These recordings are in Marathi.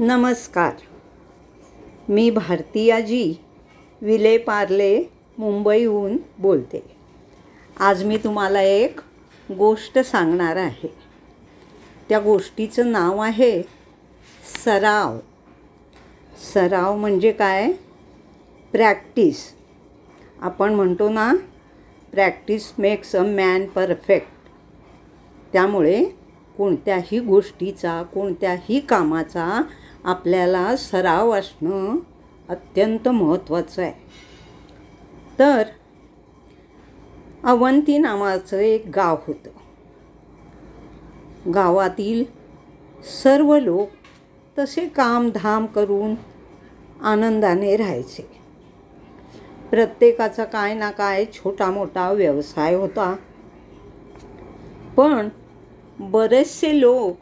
नमस्कार. मी भारतीयाजी विले पार्ले मुंबईहून बोलते. आज मी तुम्हाला एक गोष्ट सांगणार आहे. त्या गोष्टीचं नाव आहे सराव. सराव म्हणजे काय? प्रॅक्टिस. आपण म्हणतो ना practice makes a man perfect. त्यामुळे कोणत्याही गोष्टीचा कोणत्याही कामाचा आपल्याला सराव असणं अत्यंत महत्त्वाचं आहे. तर अवंती नावाचं एक गाव होतं. गावातील सर्व लोक तसे कामधाम करून आनंदाने राहायचे. प्रत्येकाचा काय ना काय छोटा मोठा व्यवसाय होता. पण बरेचसे लोक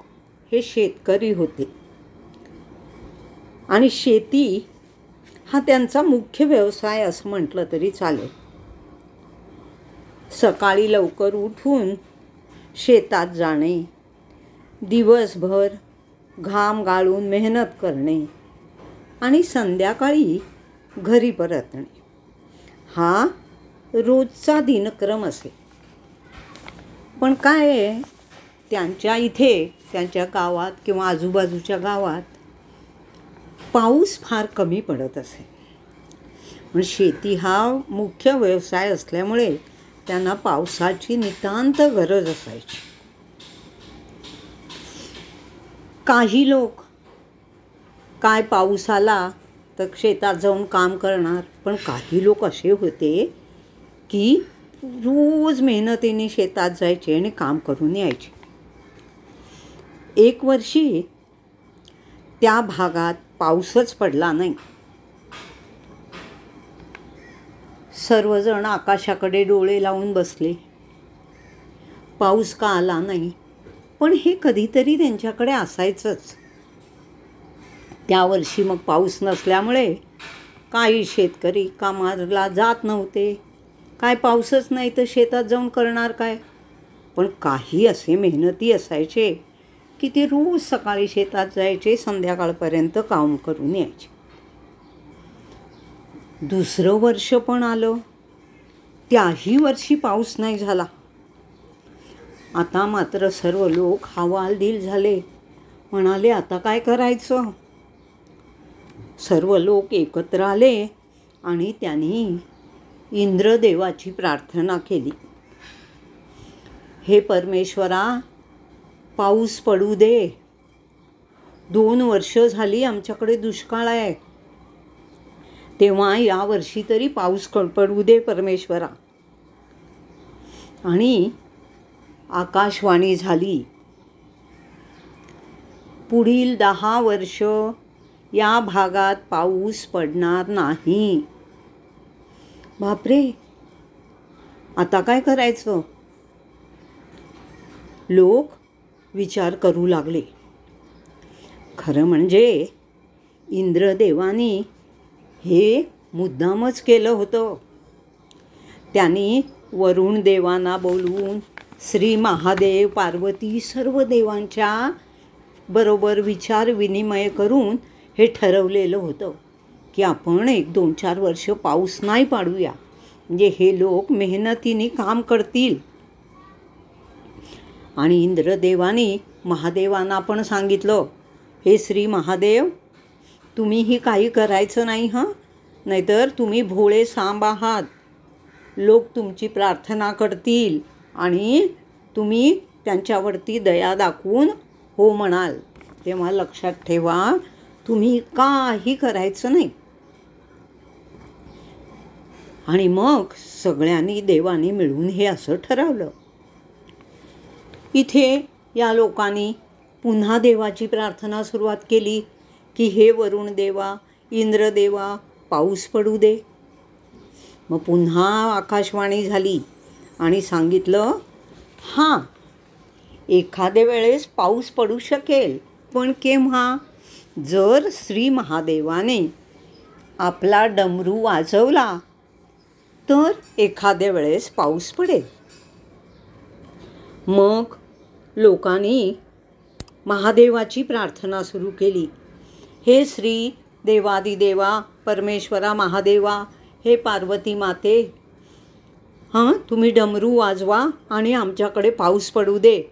हे शेतकरी होते. आणि शेती हा त्यांचा मुख्य व्यवसाय असं म्हटलं तरी चालेल. सकाळी लवकर उठून शेतात जाणे दिवसभर घाम गाळून मेहनत करणे आणि संध्याकाळी घरी परतणे. हा रोजचा दिनक्रम असे पण काय आहे? त्यांच्या इथे त्यांच्या गावात किंवा आजूबाजूच्या गावात पाऊस फार कमी पडत असे. पण शेती हा मुख्य व्यवसाय असल्यामुळे त्यांना पावसाची नितांत गरज असायची. काही लोक काय पाऊस आला तर शेतात जाऊन काम करणार पण काही लोक असे होते की रोज मेहनतीने शेतात जायचे आणि काम करून यायचे. एक वर्षी त्या भागात पाऊसच पडला नाही. सर्वजण आकाशाकडे डोळे लावून बसले. पाऊस का आला नाही पण हे कधीतरी त्यांच्याकडे असायचंच. त्या वर्षी मग पाऊस नसल्यामुळे काही शेतकरी कामाला जात नव्हते. काय पाऊसच नाही तर शेतात जाऊन करणार काय? पण काही असे मेहनती असायचे की ते रोज सकाळी शेतात जायचे संध्याकाळपर्यंत काम करून यायचे. दुसरं वर्ष पण आलं. त्याही वर्षी पाऊस नाही झाला. आता मात्र सर्व लोक हवालदिल झाले. म्हणाले आता काय करायचं? सर्व लोक एकत्र आले आणि त्यांनी इंद्रदेवाची प्रार्थना केली. हे परमेश्वरा पाऊस पडू दे. दोन वर्ष झाली आमच्याकडे दुष्काळ आहे. तेव्हा यावर्षी तरी पाऊस पडू दे परमेश्वरा. आणि आकाशवाणी झाली. पुढील दहा वर्ष या भागात पाऊस पडणार नाही. बापरे! आता काय करायचं? लोक विचार करू लागले. खरं म्हणजे इंद्रदेवानी हे मुद्दामच केलं होतं. त्यांनी वरुण देवांना बोलवून श्री महादेव पार्वती सर्व देवांच्या बरोबर विचार विनिमय करून हे ठरवलेलं होतं की आपण एक दोन चार वर्ष पाऊस नाही पाडूया. म्हणजे हे लोक मेहनतीने काम करतील. आणि इंद्रदेवानी महादेवांना पण सांगितलं हे श्री महादेव तुम्हीही काही करायचं नाही हां? नाहीतर तुम्ही भोळे सांब आहात. लोक तुमची प्रार्थना करतील आणि तुम्ही त्यांच्यावरती दया दाखवून हो म्हणाल. तेव्हा लक्षात ठेवा तुम्ही काही करायचं नाही. आणि मग सगळ्यांनी देवानी मिळून हे असं ठरवलं. इथे या लोकांनी पुन्हा देवाची प्रार्थना सुरुवात केली की हे वरुण देवा इंद्रदेवा पाऊस पडू दे. मग पुन्हा आकाशवाणी झाली आणि सांगितलं हां एखाद्या वेळेस पाऊस पडू शकेल पण केव्हा? जर श्री महादेवाने आपला डमरू वाजवला तर एखाद्या वेळेस पाऊस पडेल. मग लोकांनी महादेवाची प्रार्थना सुरू केली. हे श्री देवादिदेवा परमेश्वरा महादेवा हे पार्वती माते हां तुम्ही डमरू वाजवा आणि आमच्याकडे पाऊस पडू दे.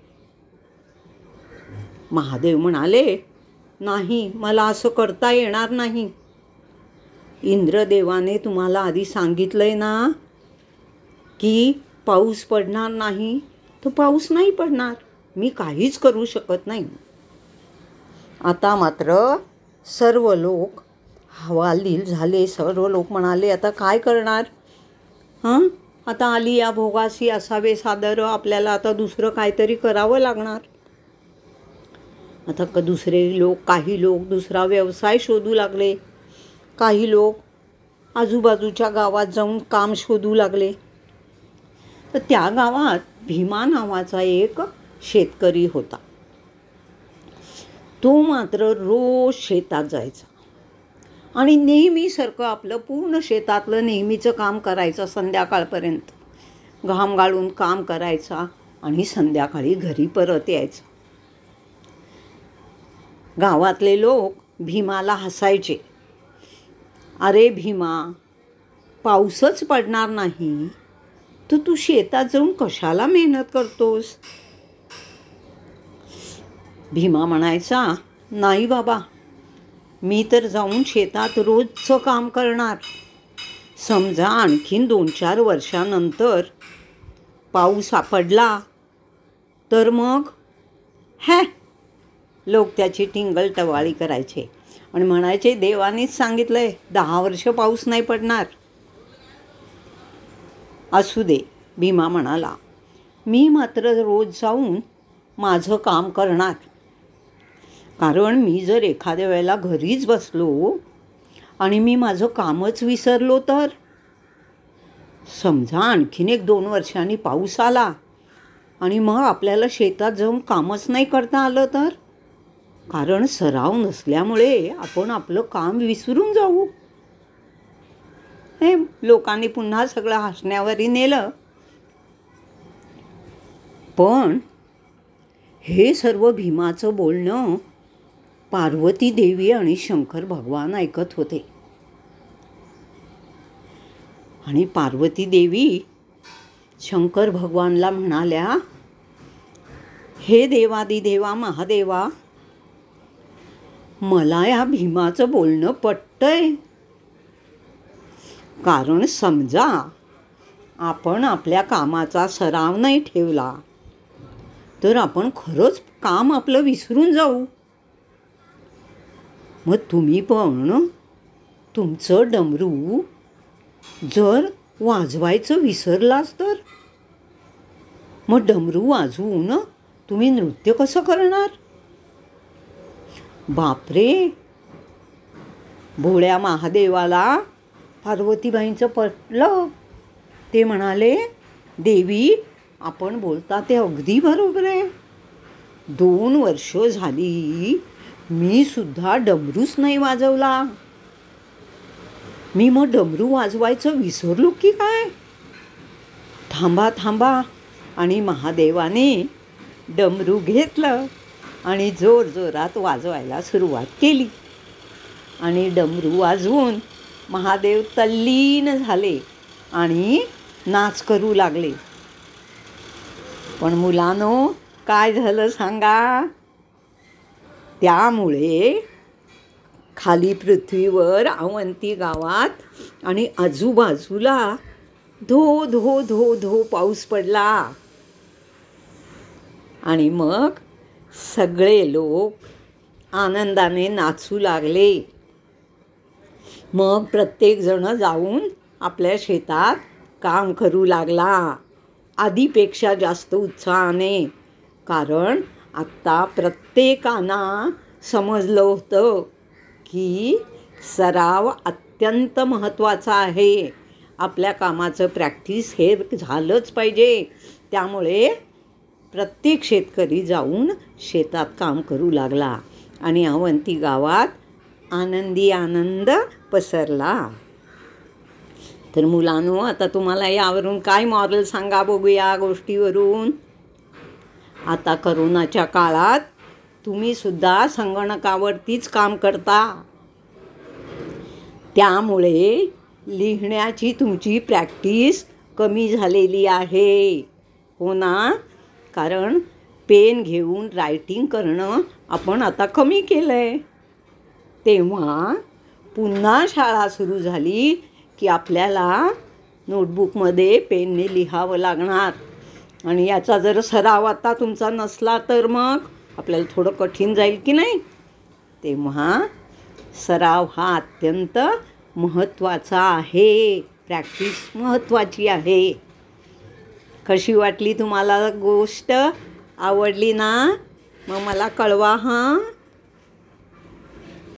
महादेव म्हणाले नाही मला असं करता येणार नाही. इंद्रदेवाने तुम्हाला आधी सांगितलं आहे ना की पाऊस पडणार नाही तर पाऊस नाही पडणार. मी काहीच करू शकत नाही. आता मात्र सर्व लोक हवालील झाले. सर्व लोक म्हणाले आता काय करणार? हां? आता आली या भोगासी असावे सादर. आपल्याला आता दुसरं काहीतरी करावं लागणार. आता क दुसरे लोक काही लोक दुसरा व्यवसाय शोधू लागले. काही लोक आजूबाजूच्या गावात जाऊन काम शोधू लागले. तर त्या गावात भीमा नावाचा एक शेतकरी होता. तो मात्र रोज शेतात जायचा. आणि नेहमीसारखं आपलं पूर्ण शेतातलं नेहमीचं काम करायचं संध्याकाळपर्यंत. घाम गाळून काम करायचा आणि संध्याकाळी घरी परत यायचं. गावातले लोक भीमाला हसायचे. अरे भीमा पाऊसच पडणार नाही. तर तू शेतात जाऊन कशाला मेहनत करतोस? भीमा म्हणायचा नाही बाबा मी तर जाऊन शेतात रोजचं काम करणार. समजा आणखीन दोन चार वर्षानंतर पाऊस सापडला तर मग? हॅ. लोक त्याची टिंगल टवाळी करायचे आणि म्हणायचे देवानेच सांगितलं आहे दहा वर्ष पाऊस नाही पडणार. असू दे भीमा म्हणाला मी मात्र रोज जाऊन माझं काम करणार. कारण मी जर एखाद्या वेळेला घरीच बसलो आणि मी माझं कामच विसरलो तर? समजा आणखीन एक दोन वर्षांनी पाऊस आला आणि मग आपल्याला शेतात जाऊन कामच नाही करता आलं तर? कारण सराव नसल्यामुळे आपण आपलं काम विसरून जाऊ. हे लोकांनी पुन्हा सगळं हसण्यावरी नेलं. पण हे सर्व भीमाचं बोलणं पार्वती देवी आणि शंकर भगवान ऐकत होते. आणि पार्वती देवी शंकर भगवानला म्हणाल्या हे देवादिदेवा महादेवा मला या भीमाचं बोलणं पटतंय. कारण समजा आपण आपल्या कामाचा सराव नाही ठेवला तर आपण खरंच काम आपलं विसरून जाऊ. मग तुम्ही पण तुमचं डमरू जर वाजवायचं विसरलास तर? मग डमरू वाजवून तुम्ही नृत्य कसं करणार? बापरे! भोळ्या महादेवाला पार्वतीबाईंचं पटलं. ते म्हणाले देवी आपण बोलता ते अगदी बरोबर आहे. दोन वर्ष झाली मी सुद्धा डमरूच नाही वाजवला. मी मग डमरू वाजवायचं विसरलो की काय? थांबा थांबा. आणि महादेवाने डमरू घेतलं आणि जोर जोरात वाजवायला सुरुवात केली. आणि डमरू वाजवून महादेव तल्लीन झाले आणि नाच करू लागले. पण मुलानो काय झालं सांगा? त्यामुळे खाली पृथ्वीवर अवंती गावात आणि आजूबाजूला धो धो धो धो पाऊस पडला. आणि मग सगळे लोक आनंदाने नाचू लागले. मग प्रत्येकजण जाऊन आपल्या शेतात काम करू लागला. आधीपेक्षा जास्त उत्साहाने. कारण आत्ता प्रत्येकांना समजलं होतं की सराव अत्यंत महत्त्वाचा आहे. आपल्या कामाचं प्रॅक्टिस हे झालंच पाहिजे. त्यामुळे प्रत्येक शेतकरी जाऊन शेतात काम करू लागला आणि अवंती गावात आनंदी आनंद पसरला. तर मुलांनो आता तुम्हाला यावरून काय मॉरल सांगा बघूया गोष्टीवरून. आता करोनाच्या काळात तुम्हीसुद्धा संगणकावरतीच काम करता. त्यामुळे लिहिण्याची तुमची प्रॅक्टिस कमी झालेली आहे. हो ना? कारण पेन घेऊन रायटिंग करणं आपण आता कमी केलं आहे तेव्हा पुन्हा शाळा सुरू झाली की आपल्याला नोटबुकमध्ये पेनने लिहावं लागणार. आणि याचा जर सराव आता तुमचा नसला तर मग आपल्याला थोडं कठीण जाईल की नाही? तेव्हा सराव हा अत्यंत महत्त्वाचा आहे. प्रॅक्टिस महत्त्वाची आहे. कशी वाटली तुम्हाला गोष्ट? आवडली ना? मग मला कळवा हां?